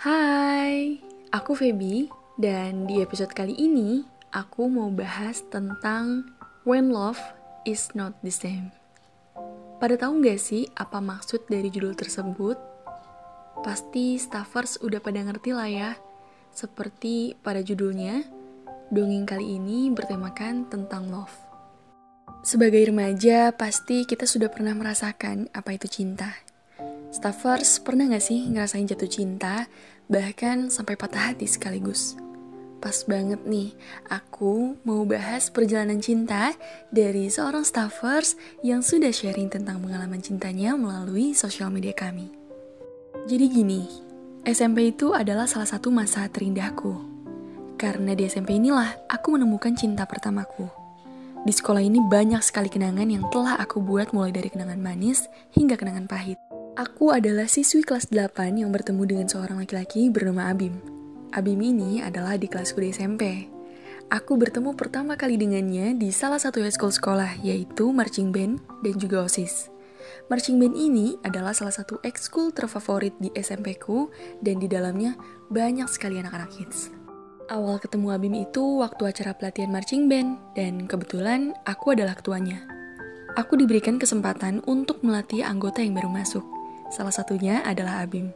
Hai, aku Feby dan di episode kali ini aku mau bahas tentang When Love is Not the Same. Pada tahu nggak sih apa maksud dari judul tersebut? Pasti staffers udah pada ngerti lah ya. Seperti pada judulnya, dongeng kali ini bertemakan tentang love. Sebagai remaja, pasti kita sudah pernah merasakan apa itu cinta Staffers pernah gak sih ngerasain jatuh cinta, bahkan sampai patah hati sekaligus? Pas banget nih, aku mau bahas perjalanan cinta dari seorang staffers yang sudah sharing tentang pengalaman cintanya melalui sosial media kami. Jadi gini, SMP itu adalah salah satu masa terindahku. Karena di SMP inilah aku menemukan cinta pertamaku. Di sekolah ini banyak sekali kenangan yang telah aku buat mulai dari kenangan manis hingga kenangan pahit. Aku adalah siswi kelas 8 yang bertemu dengan seorang laki-laki bernama Abim. Abim ini adalah di kelasku di SMP. Aku bertemu pertama kali dengannya di salah satu eskul sekolah, yaitu marching band dan juga OSIS. Marching band ini adalah salah satu ekskul terfavorit di SMP ku dan di dalamnya banyak sekali anak-anak hits. Awal ketemu Abim itu waktu acara pelatihan marching band dan kebetulan aku adalah ketuanya. Aku diberikan kesempatan untuk melatih anggota yang baru masuk. Salah satunya adalah Abim.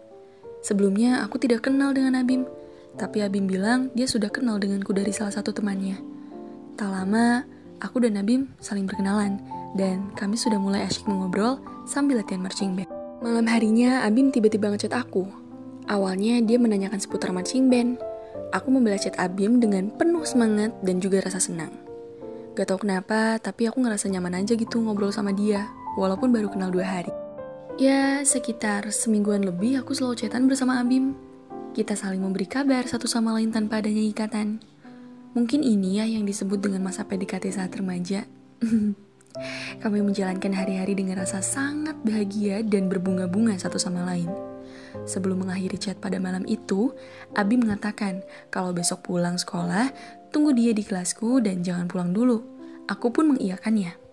Sebelumnya aku tidak kenal dengan Abim, tapi Abim bilang dia sudah kenal denganku dari salah satu temannya. Tak lama, aku dan Abim saling berkenalan, dan kami sudah mulai asyik mengobrol sambil latihan marching band. Malam harinya, Abim tiba-tiba ngechat aku. Awalnya dia menanyakan seputar marching band. Aku membalas chat Abim dengan penuh semangat dan juga rasa senang. Gak tau kenapa, tapi aku ngerasa nyaman aja gitu ngobrol sama dia, walaupun baru kenal dua hari. Ya, sekitar semingguan lebih aku selalu chatan bersama Abim. Kita saling memberi kabar satu sama lain tanpa adanya ikatan. Mungkin ini ya yang disebut dengan masa PDKT saat remaja. Kami menjalankan hari-hari dengan rasa sangat bahagia dan berbunga-bunga satu sama lain. Sebelum mengakhiri chat pada malam itu, Abi mengatakan kalau besok pulang sekolah, tunggu dia di kelasku dan jangan pulang dulu. Aku pun mengiyakannya.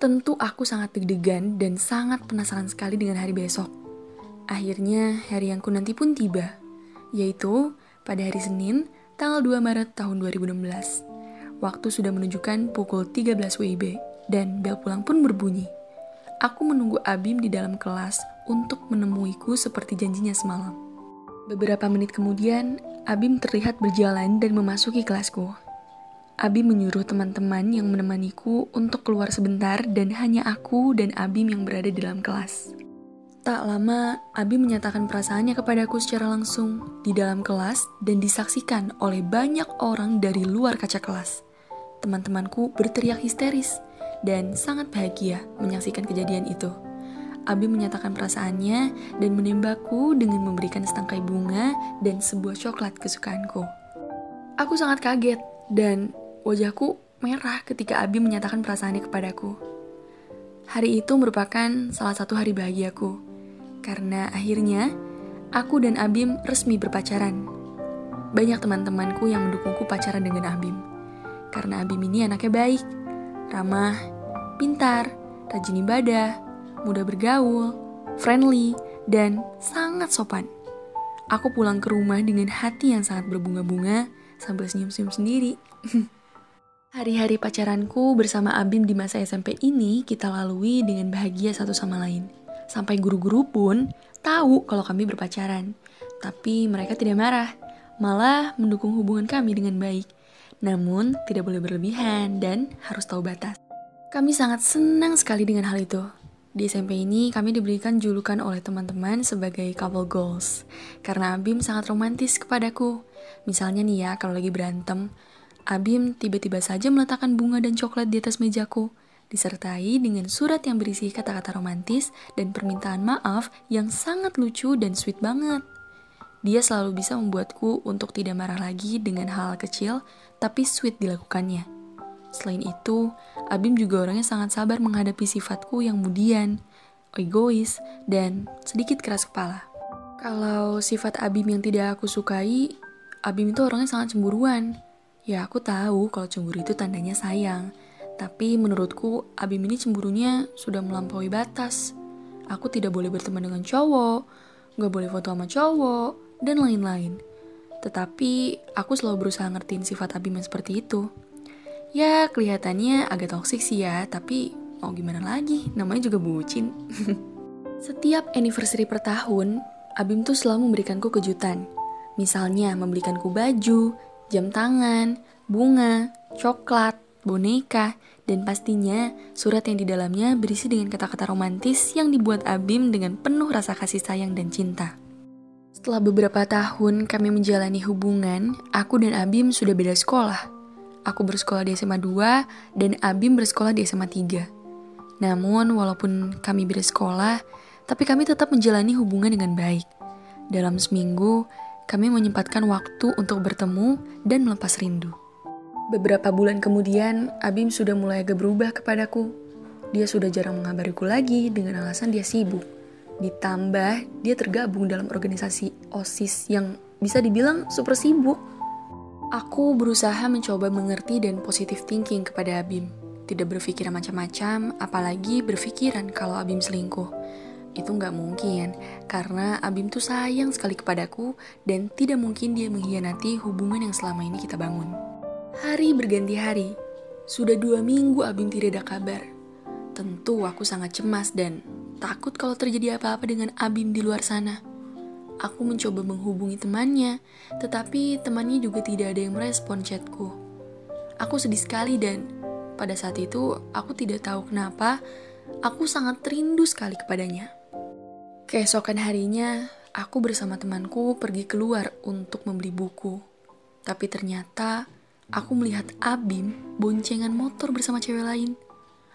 Tentu aku sangat deg-degan dan sangat penasaran sekali dengan hari besok. Akhirnya hari yang ku nanti pun tiba, yaitu pada hari Senin, tanggal 2 Maret tahun 2016. Waktu sudah menunjukkan pukul 13 WIB dan bel pulang pun berbunyi. Aku menunggu Abim di dalam kelas untuk menemuiku seperti janjinya semalam. Beberapa menit kemudian, Abim terlihat berjalan dan memasuki kelasku. Abi menyuruh teman-teman yang menemaniku untuk keluar sebentar dan hanya aku dan Abim yang berada di dalam kelas. Tak lama, Abi menyatakan perasaannya kepadaku secara langsung di dalam kelas dan disaksikan oleh banyak orang dari luar kaca kelas. Teman-temanku berteriak histeris dan sangat bahagia menyaksikan kejadian itu. Abi menyatakan perasaannya dan menembakku dengan memberikan setangkai bunga dan sebuah coklat kesukaanku. Aku sangat kaget dan Wajahku merah ketika Abi menyatakan perasaannya kepadaku. Hari itu merupakan salah satu hari bahagiaku, karena akhirnya aku dan Abim resmi berpacaran. Banyak teman-temanku yang mendukungku pacaran dengan Abim, karena Abim ini anaknya baik, ramah, pintar, rajin ibadah, mudah bergaul, friendly, dan sangat sopan. Aku pulang ke rumah dengan hati yang sangat berbunga-bunga sambil senyum-senyum sendiri. Hari-hari pacaranku bersama Abim di masa SMP ini kita lalui dengan bahagia satu sama lain. Sampai guru-guru pun tahu kalau kami berpacaran. Tapi mereka tidak marah, malah mendukung hubungan kami dengan baik. Namun, tidak boleh berlebihan dan harus tahu batas. Kami sangat senang sekali dengan hal itu. Di SMP ini kami diberikan julukan oleh teman-teman sebagai couple goals. Karena Abim sangat romantis kepadaku. Misalnya nih ya, kalau lagi berantem, Abim tiba-tiba saja meletakkan bunga dan coklat di atas mejaku, disertai dengan surat yang berisi kata-kata romantis dan permintaan maaf yang sangat lucu dan sweet banget. Dia selalu bisa membuatku untuk tidak marah lagi dengan hal, kecil, tapi sweet dilakukannya. Selain itu, Abim juga orangnya sangat sabar menghadapi sifatku yang mudian, egois, dan sedikit keras kepala. Kalau sifat Abim yang tidak aku sukai, Abim itu orangnya sangat cemburuan. Ya aku tahu kalau cemburu itu tandanya sayang, tapi menurutku Abim ini cemburunya sudah melampaui batas. Aku tidak boleh berteman dengan cowok, gak boleh foto sama cowok, dan lain-lain. Tetapi aku selalu berusaha ngertiin sifat Abim yang seperti itu. Ya, kelihatannya agak toksik sih ya, tapi mau gimana lagi, namanya juga bucin. Setiap anniversary per tahun, Abim tuh selalu memberikanku kejutan. Misalnya membelikanku baju, jam tangan, bunga, coklat, boneka, dan pastinya surat yang di dalamnya berisi dengan kata-kata romantis yang dibuat Abim dengan penuh rasa kasih sayang dan cinta. Setelah beberapa tahun kami menjalani hubungan, aku dan Abim sudah beda sekolah. Aku bersekolah di SMA 2 dan Abim bersekolah di SMA 3. Namun, walaupun kami beda sekolah, tapi kami tetap menjalani hubungan dengan baik. Dalam seminggu, kami menyempatkan waktu untuk bertemu dan melepas rindu. Beberapa bulan kemudian, Abim sudah mulai agak berubah kepadaku. Dia sudah jarang mengabariku lagi dengan alasan dia sibuk. Ditambah, dia tergabung dalam organisasi OSIS yang bisa dibilang super sibuk. Aku berusaha mencoba mengerti dan positif thinking kepada Abim. Tidak berpikiran macam-macam, apalagi berpikiran kalau Abim selingkuh itu nggak mungkin karena Abim tuh sayang sekali kepadaku dan tidak mungkin dia mengkhianati hubungan yang selama ini kita bangun. Hari berganti hari, sudah dua minggu Abim tidak ada kabar. Tentu aku sangat cemas dan takut kalau terjadi apa-apa dengan Abim di luar sana. Aku mencoba menghubungi temannya, tetapi temannya juga tidak ada yang merespon chatku. Aku sedih sekali dan pada saat itu aku tidak tahu kenapa aku sangat rindu sekali kepadanya. Keesokan harinya, aku bersama temanku pergi keluar untuk membeli buku. Tapi ternyata aku melihat Abim boncengan motor bersama cewek lain.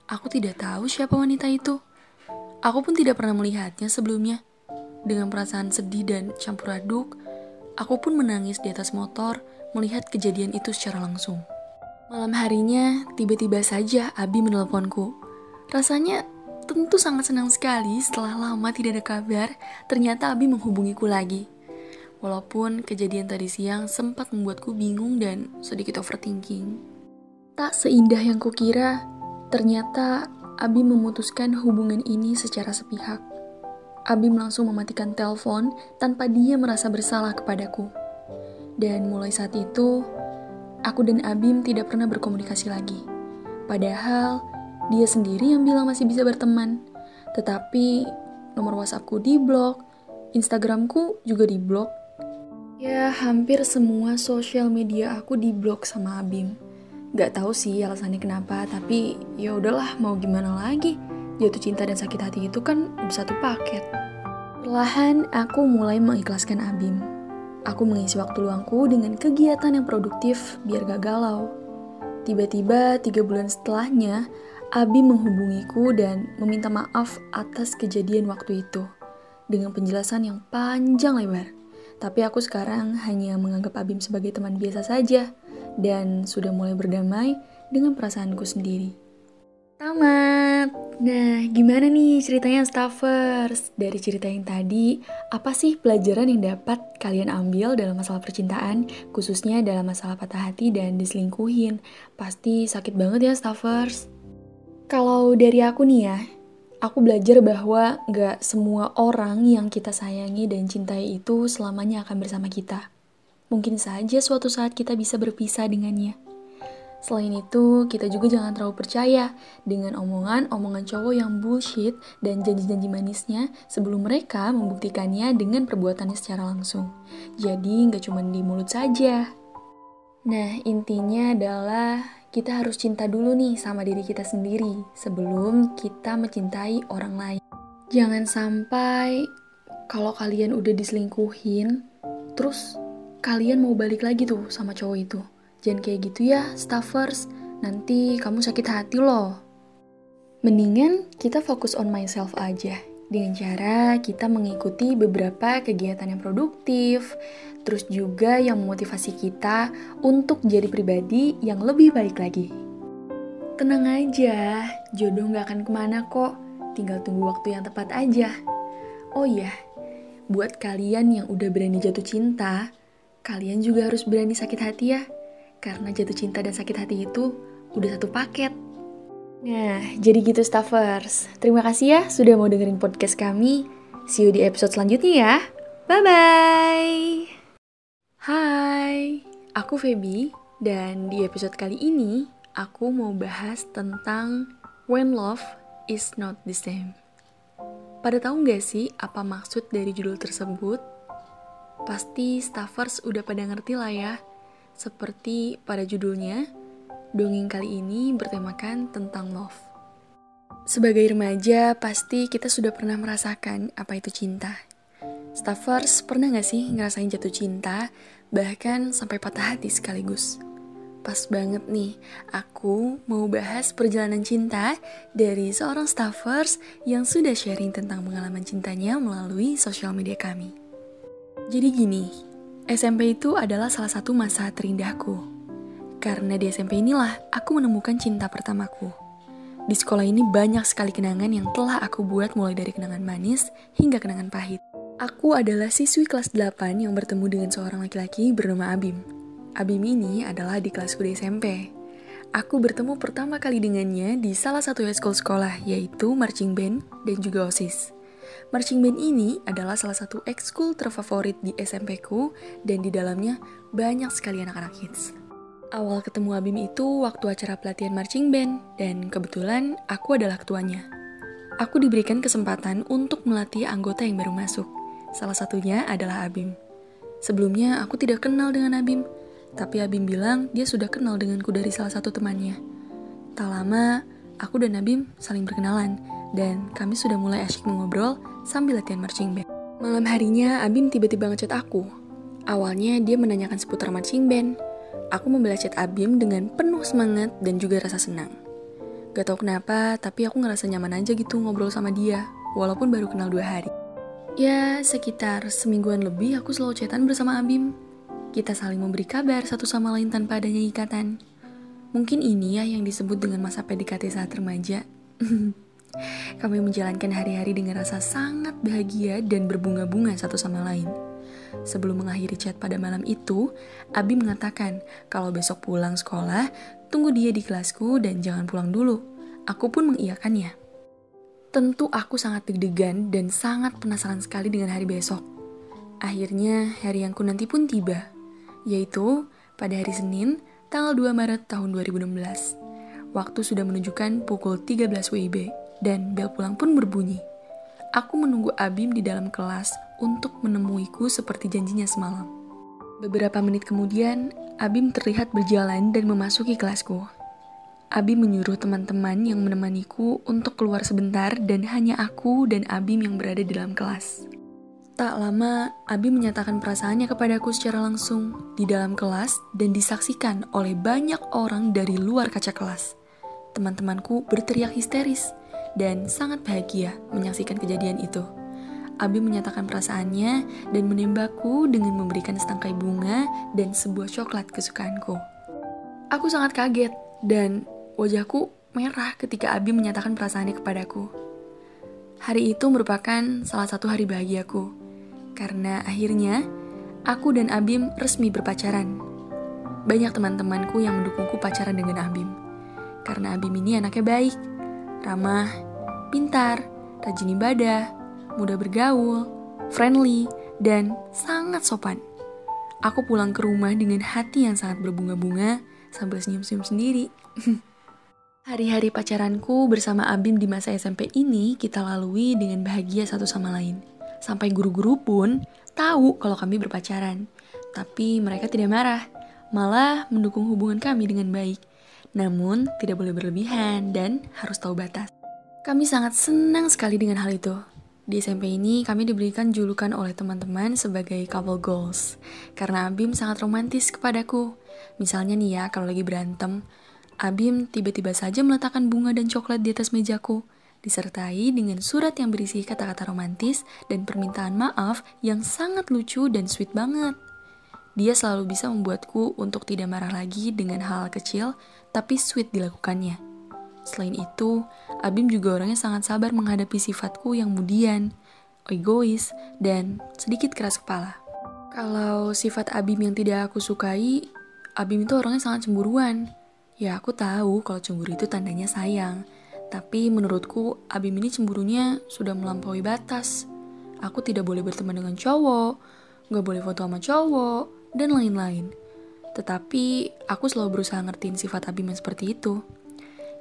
Aku tidak tahu siapa wanita itu. Aku pun tidak pernah melihatnya sebelumnya. Dengan perasaan sedih dan campur aduk, aku pun menangis di atas motor melihat kejadian itu secara langsung. Malam harinya, tiba-tiba saja Abi menelponku. Rasanya Tentu sangat senang sekali setelah lama tidak ada kabar, ternyata Abi menghubungiku lagi. Walaupun kejadian tadi siang sempat membuatku bingung dan sedikit overthinking. Tak seindah yang kukira, ternyata Abi memutuskan hubungan ini secara sepihak. Abi langsung mematikan telepon tanpa dia merasa bersalah kepadaku. Dan mulai saat itu, aku dan Abim tidak pernah berkomunikasi lagi. Padahal, dia sendiri yang bilang masih bisa berteman. Tetapi nomor WhatsAppku di blok, Instagramku juga di blok. Ya, hampir semua sosial media aku di blok sama Abim. Gak tahu sih alasannya kenapa, tapi ya udahlah mau gimana lagi. Jatuh cinta dan sakit hati itu kan satu paket. Perlahan aku mulai mengikhlaskan Abim. Aku mengisi waktu luangku dengan kegiatan yang produktif biar gak galau. Tiba-tiba tiga bulan setelahnya, Abi menghubungiku dan meminta maaf atas kejadian waktu itu dengan penjelasan yang panjang lebar. Tapi aku sekarang hanya menganggap Abim sebagai teman biasa saja dan sudah mulai berdamai dengan perasaanku sendiri. Tamat! Nah, gimana nih ceritanya staffers? Dari cerita yang tadi, apa sih pelajaran yang dapat kalian ambil dalam masalah percintaan, khususnya dalam masalah patah hati dan diselingkuhin? Pasti sakit banget ya staffers. Kalau dari aku nih ya, aku belajar bahwa gak semua orang yang kita sayangi dan cintai itu selamanya akan bersama kita. Mungkin saja suatu saat kita bisa berpisah dengannya. Selain itu, kita juga jangan terlalu percaya dengan omongan-omongan cowok yang bullshit dan janji-janji manisnya sebelum mereka membuktikannya dengan perbuatannya secara langsung. Jadi, nggak cuma di mulut saja. Nah, intinya adalah kita harus cinta dulu nih sama diri kita sendiri sebelum kita mencintai orang lain. Jangan sampai kalau kalian udah diselingkuhin, terus kalian mau balik lagi tuh sama cowok itu. Jangan kayak gitu ya, staffers. Nanti kamu sakit hati loh. Mendingan kita fokus on myself aja dengan cara kita mengikuti beberapa kegiatan yang produktif, terus juga yang memotivasi kita untuk jadi pribadi yang lebih baik lagi. Tenang aja, jodoh gak akan ke mana kok, tinggal tunggu waktu yang tepat aja. Oh iya, buat kalian yang udah berani jatuh cinta, kalian juga harus berani sakit hati ya, karena jatuh cinta dan sakit hati itu udah satu paket. Nah, jadi gitu staffers. Terima kasih ya sudah mau dengerin podcast kami. See you di episode selanjutnya ya. Bye-bye. Hai, aku Feby dan di episode kali ini aku mau bahas tentang When Love is Not the Same. Pada tahu nggak sih apa maksud dari judul tersebut? Pasti staffers udah pada ngerti lah ya. Seperti pada judulnya, dongeng kali ini bertemakan tentang love. Sebagai remaja, pasti kita sudah pernah merasakan apa itu cinta. Staffers pernah gak sih ngerasain jatuh cinta, bahkan sampai patah hati sekaligus? Pas banget nih, aku mau bahas perjalanan cinta dari seorang staffers yang sudah sharing tentang pengalaman cintanya melalui sosial media kami. Jadi gini, SMP itu adalah salah satu masa terindahku. Karena di SMP inilah aku menemukan cinta pertamaku. Di sekolah ini banyak sekali kenangan yang telah aku buat mulai dari kenangan manis hingga kenangan pahit. Aku adalah siswi kelas 8 yang bertemu dengan seorang laki-laki bernama Abim. Abim ini adalah di kelasku di SMP. Aku bertemu pertama kali dengannya di salah satu high school sekolah, yaitu marching band dan juga OSIS. Marching band ini adalah salah satu ekskul terfavorit di SMP ku dan di dalamnya banyak sekali anak-anak hits. Awal ketemu Abim itu waktu acara pelatihan marching band dan kebetulan aku adalah ketuanya. Aku diberikan kesempatan untuk melatih anggota yang baru masuk. Salah satunya adalah Abim. Sebelumnya aku tidak kenal dengan Abim, tapi Abim bilang dia sudah kenal denganku dari salah satu temannya. Tak lama, aku dan Abim saling berkenalan, dan kami sudah mulai asyik mengobrol sambil latihan marching band. Malam harinya, Abim tiba-tiba ngechat aku. Awalnya dia menanyakan seputar marching band. Aku membalas chat Abim dengan penuh semangat dan juga rasa senang. Gak tau kenapa, tapi aku ngerasa nyaman aja gitu ngobrol sama dia, walaupun baru kenal dua hari. Ya, sekitar semingguan lebih aku selalu chatan bersama Abim. Kita saling memberi kabar satu sama lain tanpa adanya ikatan. Mungkin ini ya yang disebut dengan masa PDKT saat remaja. Kami menjalankan hari-hari dengan rasa sangat bahagia dan berbunga-bunga satu sama lain. Sebelum mengakhiri chat pada malam itu, Abi mengatakan kalau besok pulang sekolah, tunggu dia di kelasku dan jangan pulang dulu. Aku pun mengiyakannya. Tentu aku sangat deg-degan dan sangat penasaran sekali dengan hari besok. Akhirnya hari yang ku nanti pun tiba, yaitu pada hari Senin, tanggal 2 Maret tahun 2016. Waktu sudah menunjukkan pukul 13 WIB dan bel pulang pun berbunyi. Aku menunggu Abim di dalam kelas untuk menemuiku seperti janjinya semalam. Beberapa menit kemudian, Abim terlihat berjalan dan memasuki kelasku. Abi menyuruh teman-teman yang menemaniku untuk keluar sebentar dan hanya aku dan Abim yang berada di dalam kelas. Tak lama, Abi menyatakan perasaannya kepadaku secara langsung di dalam kelas dan disaksikan oleh banyak orang dari luar kaca kelas. Teman-temanku berteriak histeris dan sangat bahagia menyaksikan kejadian itu. Abi menyatakan perasaannya dan menembakku dengan memberikan setangkai bunga dan sebuah coklat kesukaanku. Aku sangat kaget dan Wajahku merah ketika Abi menyatakan perasaannya kepadaku. Hari itu merupakan salah satu hari bahagiaku, karena akhirnya aku dan Abim resmi berpacaran. Banyak teman-temanku yang mendukungku pacaran dengan Abim, karena Abim ini anaknya baik, ramah, pintar, rajin ibadah, mudah bergaul, friendly, dan sangat sopan. Aku pulang ke rumah dengan hati yang sangat berbunga-bunga sambil senyum-senyum sendiri. Hari-hari pacaranku bersama Abim di masa SMP ini kita lalui dengan bahagia satu sama lain. Sampai guru-guru pun tahu kalau kami berpacaran. Tapi mereka tidak marah, malah mendukung hubungan kami dengan baik. Namun, tidak boleh berlebihan dan harus tahu batas. Kami sangat senang sekali dengan hal itu. Di SMP ini kami diberikan julukan oleh teman-teman sebagai couple goals. Karena Abim sangat romantis kepadaku. Misalnya nih ya, kalau lagi berantem, Abim tiba-tiba saja meletakkan bunga dan coklat di atas mejaku, disertai dengan surat yang berisi kata-kata romantis dan permintaan maaf yang sangat lucu dan sweet banget. Dia selalu bisa membuatku untuk tidak marah lagi dengan hal, -hal kecil, tapi sweet dilakukannya. Selain itu, Abim juga orangnya sangat sabar menghadapi sifatku yang mudian, egois, dan sedikit keras kepala. Kalau sifat Abim yang tidak aku sukai, Abim itu orangnya sangat cemburuan. Ya aku tahu kalau cemburu itu tandanya sayang, tapi menurutku Abim ini cemburunya sudah melampaui batas. Aku tidak boleh berteman dengan cowok, gak boleh foto sama cowok, dan lain-lain. Tetapi aku selalu berusaha ngertiin sifat Abim yang seperti itu.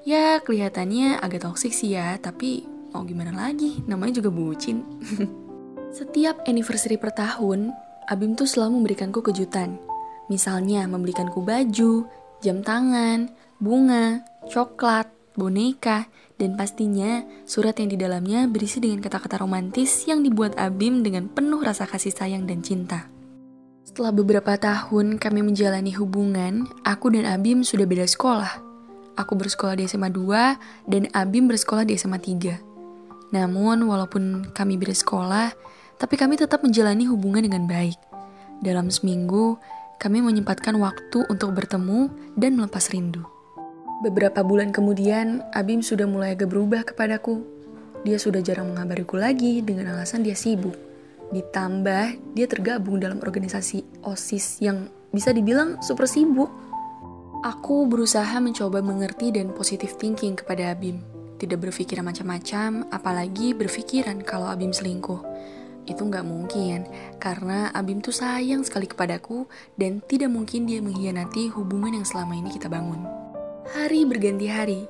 Ya, kelihatannya agak toksik sih ya, tapi mau gimana lagi, namanya juga bucin. Setiap anniversary per tahun, Abim tuh selalu memberikanku kejutan. Misalnya membelikanku baju, jam tangan, bunga, coklat, boneka, dan pastinya surat yang di dalamnya berisi dengan kata-kata romantis yang dibuat Abim dengan penuh rasa kasih sayang dan cinta. Setelah beberapa tahun kami menjalani hubungan, aku dan Abim sudah beda sekolah. Aku bersekolah di SMA 2 dan Abim bersekolah di SMA 3. Namun, walaupun kami beda sekolah, tapi kami tetap menjalani hubungan dengan baik. Dalam seminggu, kami menyempatkan waktu untuk bertemu dan melepas rindu. Beberapa bulan kemudian, Abim sudah mulai agak berubah kepadaku. Dia sudah jarang mengabariku lagi dengan alasan dia sibuk. Ditambah, dia tergabung dalam organisasi OSIS yang bisa dibilang super sibuk. Aku berusaha mencoba mengerti dan positif thinking kepada Abim. Tidak berpikir macam-macam, apalagi berpikiran kalau Abim selingkuh. Itu nggak mungkin, karena Abim tuh sayang sekali kepadaku dan tidak mungkin dia mengkhianati hubungan yang selama ini kita bangun. Hari berganti hari,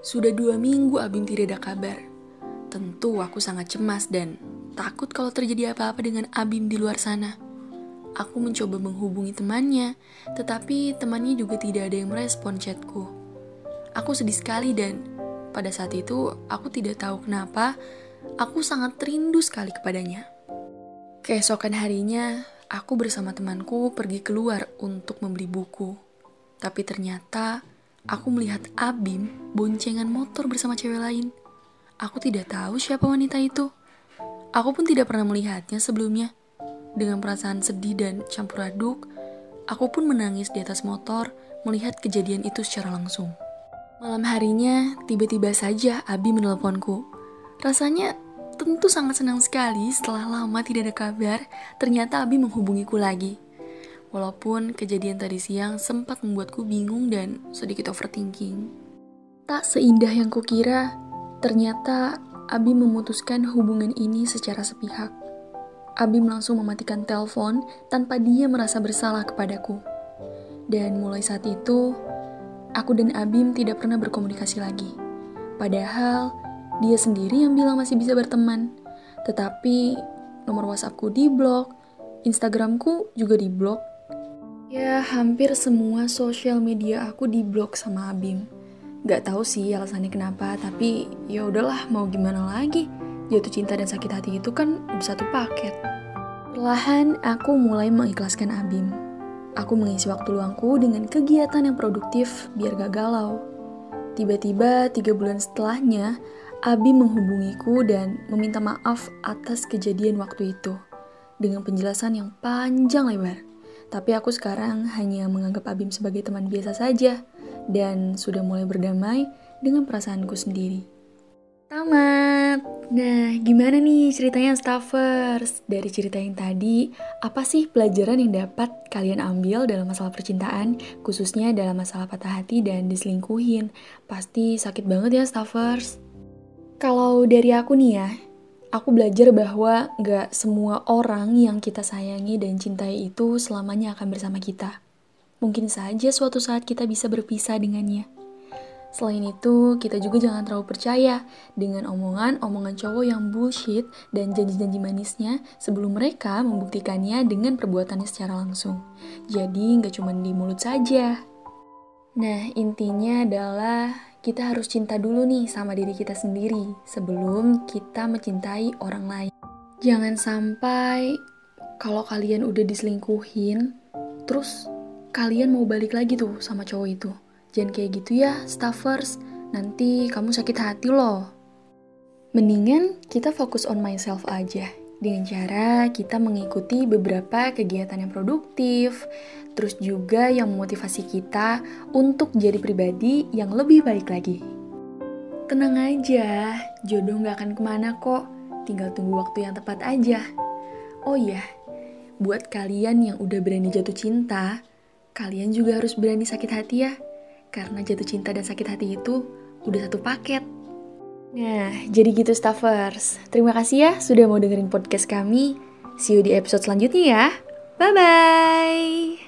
sudah dua minggu Abim tidak ada kabar. Tentu aku sangat cemas dan takut kalau terjadi apa-apa dengan Abim di luar sana. Aku mencoba menghubungi temannya, tetapi temannya juga tidak ada yang merespon chatku. Aku sedih sekali dan pada saat itu aku tidak tahu kenapa aku sangat rindu sekali kepadanya. Keesokan harinya, aku bersama temanku pergi keluar untuk membeli buku. Tapi ternyata aku melihat Abim boncengan motor bersama cewek lain. Aku tidak tahu siapa wanita itu. Aku pun tidak pernah melihatnya sebelumnya. Dengan perasaan sedih dan campur aduk, aku pun menangis di atas motor melihat kejadian itu secara langsung. Malam harinya, tiba-tiba saja Abi menelponku. Rasanya tentu sangat senang sekali setelah lama tidak ada kabar, ternyata Abi menghubungiku lagi. Walaupun kejadian tadi siang sempat membuatku bingung dan sedikit overthinking. Tak seindah yang kukira, ternyata Abi memutuskan hubungan ini secara sepihak. Abim langsung mematikan telepon tanpa dia merasa bersalah kepadaku. Dan mulai saat itu, aku dan Abim tidak pernah berkomunikasi lagi. Padahal, dia sendiri yang bilang masih bisa berteman. Tetapi, nomor WhatsAppku di blok, Instagramku juga di blok. Ya, hampir semua sosial media aku di blok sama Abim. Gak tahu sih alasannya kenapa, tapi ya udahlah mau gimana lagi jatuh cinta dan sakit hati itu kan satu paket. Perlahan aku mulai mengikhlaskan Abim. Aku mengisi waktu luangku dengan kegiatan yang produktif biar gak galau. Tiba-tiba tiga bulan setelahnya, Abim menghubungiku dan meminta maaf atas kejadian waktu itu. Dengan penjelasan yang panjang lebar. Tapi aku sekarang hanya menganggap Abim sebagai teman biasa saja dan sudah mulai berdamai dengan perasaanku sendiri. Tamat. Nah, gimana nih ceritanya staffers? Dari cerita yang tadi, apa sih pelajaran yang dapat kalian ambil dalam masalah percintaan, khususnya dalam masalah patah hati dan diselingkuhin? Pasti sakit banget ya staffers. Kalau dari aku nih ya, aku belajar bahwa gak semua orang yang kita sayangi dan cintai itu selamanya akan bersama kita. Mungkin saja suatu saat kita bisa berpisah dengannya. Selain itu, kita juga jangan terlalu percaya dengan omongan-omongan cowok yang bullshit dan janji-janji manisnya sebelum mereka membuktikannya dengan perbuatannya secara langsung. Jadi, nggak cuma di mulut saja. Nah, intinya adalah kita harus cinta dulu nih sama diri kita sendiri sebelum kita mencintai orang lain. Jangan sampai kalau kalian udah diselingkuhin, terus kalian mau balik lagi tuh sama cowok itu. Jangan kayak gitu ya, staffers. Nanti kamu sakit hati loh. Mendingan kita fokus on myself aja. Dengan cara kita mengikuti beberapa kegiatan yang produktif, terus juga yang memotivasi kita untuk jadi pribadi yang lebih baik lagi. Tenang aja, jodoh gak akan ke mana kok. Tinggal tunggu waktu yang tepat aja. Oh iya, buat kalian yang udah berani jatuh cinta, kalian juga harus berani sakit hati ya. Karena jatuh cinta dan sakit hati itu udah satu paket. Nah, jadi gitu staffers. Terima kasih ya sudah mau dengerin podcast kami. See you di episode selanjutnya ya. Bye-bye.